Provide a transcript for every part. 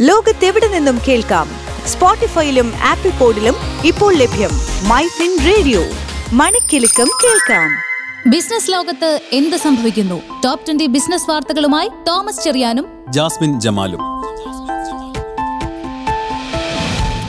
ലോകത്തെവിടെ നിന്നും കേൾക്കാം? സ്പോട്ടിഫൈയിലും ആപ്പിൾ പോഡിലും ഇപ്പോൾ ലഭ്യം മൈ ഫിൻ റേഡിയോ. മണിക്കെലക്കം കേൾക്കാം. ബിസിനസ് ലോകത്ത് എന്ത് സംഭവിക്കുന്നു? ടോപ് ട്വന്റി ബിസിനസ് വാർത്തകളുമായി തോമസ് ചെറിയാനും Jasmine ജമാലും.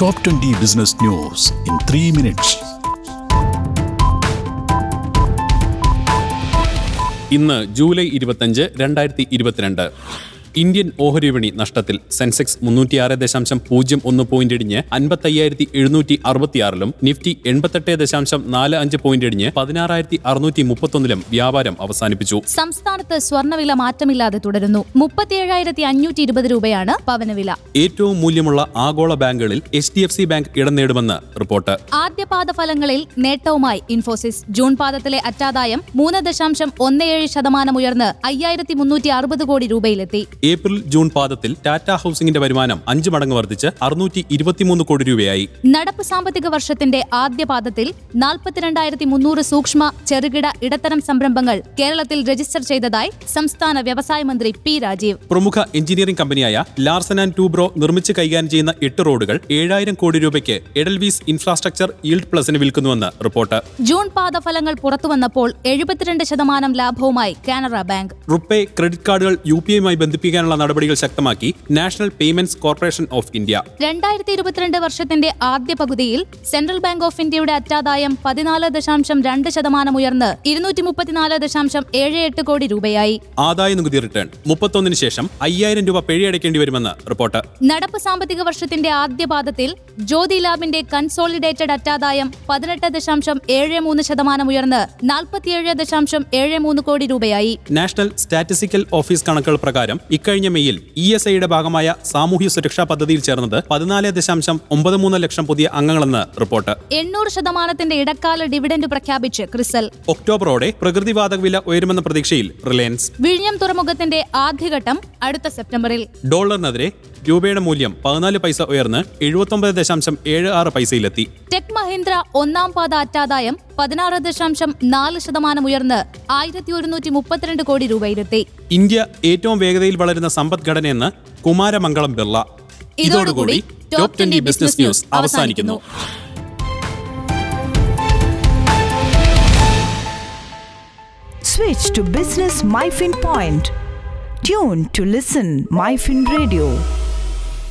Top twenty business news in three minutes. ഇന്ന് ജൂലൈ ഇരുപത്തഞ്ച് രണ്ടായിരത്തി ഇരുപത്തിരണ്ട്. ഇന്ത്യൻ ഓഹരി വിപണി നഷ്ടത്തിൽ സെൻസെക്സ് മുന്നൂറ്റിയാറ് ദശാംശം പൂജ്യം ഒന്ന് പോയിന്റ് ഇടിഞ്ഞ് അൻപത്തയ്യായിരത്തി എഴുന്നൂറ്റി അറുപത്തിയാറിലും നിഫ്റ്റി എൺപത്തെട്ട് ദശാംശം നാല് അഞ്ച് പോയിന്റ് ഇടിഞ്ഞ് പതിനാറായിരത്തി അറുന്നൂറ്റി മുപ്പത്തൊന്നിലും വ്യാപാരം അവസാനിപ്പിച്ചു. സംസ്ഥാനത്ത് സ്വർണവില മാറ്റമില്ലാതെ തുടരുന്നു. മുപ്പത്തിയേഴായിരത്തി അഞ്ഞൂറ്റി ഇരുപത് രൂപയാണ് പവനവില. ഏറ്റവും മൂല്യമുള്ള ആഗോള ബാങ്കുകളിൽ H D F C bank ഇടം നേടുമെന്ന് റിപ്പോർട്ട്. ആദ്യപാദ ഫലങ്ങളിൽ നേട്ടവുമായി ഇൻഫോസിസ്. ജൂൺ പാദത്തിലെ അറ്റാദായം മൂന്ന് ദശാംശം ഒന്ന് ഏഴ് ശതമാനം ഉയർന്ന് അയ്യായിരത്തി മുന്നൂറ്റി അറുപത് കോടി രൂപയിലെത്തി. ഏപ്രിൽ ജൂൺ പാദത്തിൽ ടാറ്റ ഹൌസിംഗിന്റെ വരുമാനം അഞ്ച് മടങ്ങ് വർദ്ധിച്ച് അറുന്നൂറ്റി ഇരുപത്തിമൂന്ന് കോടി രൂപയായി. നടപ്പ് സാമ്പത്തിക വർഷത്തിന്റെ ആദ്യ പാദത്തിൽ നാൽപ്പത്തിരണ്ടായിരത്തി മുന്നൂറ് സൂക്ഷ്മ ചെറുകിട ഇടത്തരം സംരംഭങ്ങൾ കേരളത്തിൽ രജിസ്റ്റർ ചെയ്തതായി സംസ്ഥാന വ്യവസായ മന്ത്രി പി രാജീവ്. പ്രമുഖ എഞ്ചിനീയറിംഗ് കമ്പനിയായ ലാർസൻ ആൻഡ് ടൂബ്രോ നിർമ്മിച്ച് കൈകാര്യം ചെയ്യുന്ന എട്ട് റോഡുകൾ ഏഴായിരം കോടി രൂപയ്ക്ക് എഡൽവീസ് ഇൻഫ്രാസ്ട്രക്ചർ ഈൽഡ് പ്ലസിന് വിൽക്കുന്നുവെന്ന് റിപ്പോർട്ട്. ജൂൺ പാദഫലങ്ങൾ പുറത്തുവന്നപ്പോൾ എഴുപത്തിരണ്ട് ശതമാനം ലാഭവുമായി കാനറ ബാങ്ക്. റുപ്പേ ക്രെഡിറ്റ് കാർഡുകൾ യു പി ഐയുമായി ബന്ധിപ്പിക്കാനുള്ള നടപടികൾ ശക്തമാക്കി National Payments Corporation of India. രണ്ടായിരത്തി ഇരുപത്തിരണ്ട് വർഷത്തിന്റെ ആദ്യ പകുതിയിൽ സെൻട്രൽ ബാങ്ക് ഓഫ് ഇന്ത്യയുടെ അറ്റാദായം പതിനാല് ദശാംശം രണ്ട് ശതമാനം ഉയർന്ന് ഇരുന്നൂറ്റി മുപ്പത്തിനാല് ദശാംശം ഏഴ് എട്ട് കോടി രൂപയായി. ആദായ നികുതി റിട്ടേൺ മുപ്പത്തൊന്നിന് ശേഷം അയ്യായിരം രൂപ പിഴയടക്കേണ്ടി വരുമെന്ന് റിപ്പോർട്ട്. നടപ്പ് സാമ്പത്തിക വർഷത്തിന്റെ ആദ്യ പാദത്തിൽ ജ്യോതി ലാബിന്റെ കൺസോളിഡേറ്റഡ് അറ്റാദായം പതിനെട്ട് ദശാംശം ഏഴ് മൂന്ന് ശതമാനം ഉയർന്ന് നാൽപ്പത്തിയേഴ് ദശാംശം ഏഴ് മൂന്ന് കോടി രൂപയായി. നാഷണൽ സ്റ്റാറ്റിസ്റ്റിക്കൽ ഓഫീസ് കണക്കുകൾ പ്രകാരം ഇക്കഴിഞ്ഞ മെയ്യിൽ ഇ എസ് ഐയുടെ ഭാഗമായ സാമൂഹ്യ സുരക്ഷാ പദ്ധതിയിൽ ചേർന്നത് പതിനാല് ദശാംശം ഒമ്പത് മൂന്ന് ലക്ഷം പുതിയ അംഗങ്ങളെന്ന് റിപ്പോർട്ട്. എണ്ണൂറ് ശതമാനത്തിന്റെ ഇടക്കാല ഡിവിഡന്റ് പ്രഖ്യാപിച്ച് ക്രിസൽ. ഒക്ടോബറോടെ പ്രകൃതിവാതക വില ഉയരുമെന്ന പ്രതീക്ഷയിൽ റിലയൻസ്. വിഴിഞ്ഞം തുറമുഖത്തിന്റെ ആദ്യഘട്ടം അടുത്ത സെപ്റ്റംബറിൽ. ഡോളറിനെതിരെ രൂപയുടെ മൂല്യം പതിനാല് പൈസ ഉയർന്ന് എഴുപത്തൊമ്പത് ദശാംശം ഏഴ് ആറ് പൈസയിലെത്തി ടെക് മഹീന്ദ്ര ഒന്നാം പാത അറ്റാദായം പതിനാറ് ദശാംശം നാല് ശതമാനം ഉയർന്ന് ആയിരത്തി ഒരുന്നൂറ്റി മുപ്പത്തിരണ്ട് കോടി രൂപയിലെത്തി ഇന്ത്യ ഏറ്റവും വേഗതയിൽ വളരുന്ന സമ്പദ്ഘടനയെന്ന് കുമാരമംഗളം ബിർള ഇതോടുകൂടി ടോപ് ട്വന്റി ബിസിനസ് ന്യൂസ് അവസാനിക്കുന്നു Switch to Business MyFin Point. Tune to listen MyFin Radio.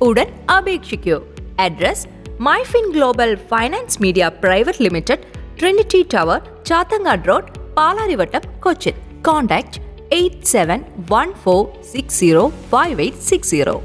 ഉടൻ അപേക്ഷിക്കൂ. Address Myfin global finance media private limited Trinity tower Chathangad road Palarivattom Cochin. Contact eight seven one four six zero five eight six zero.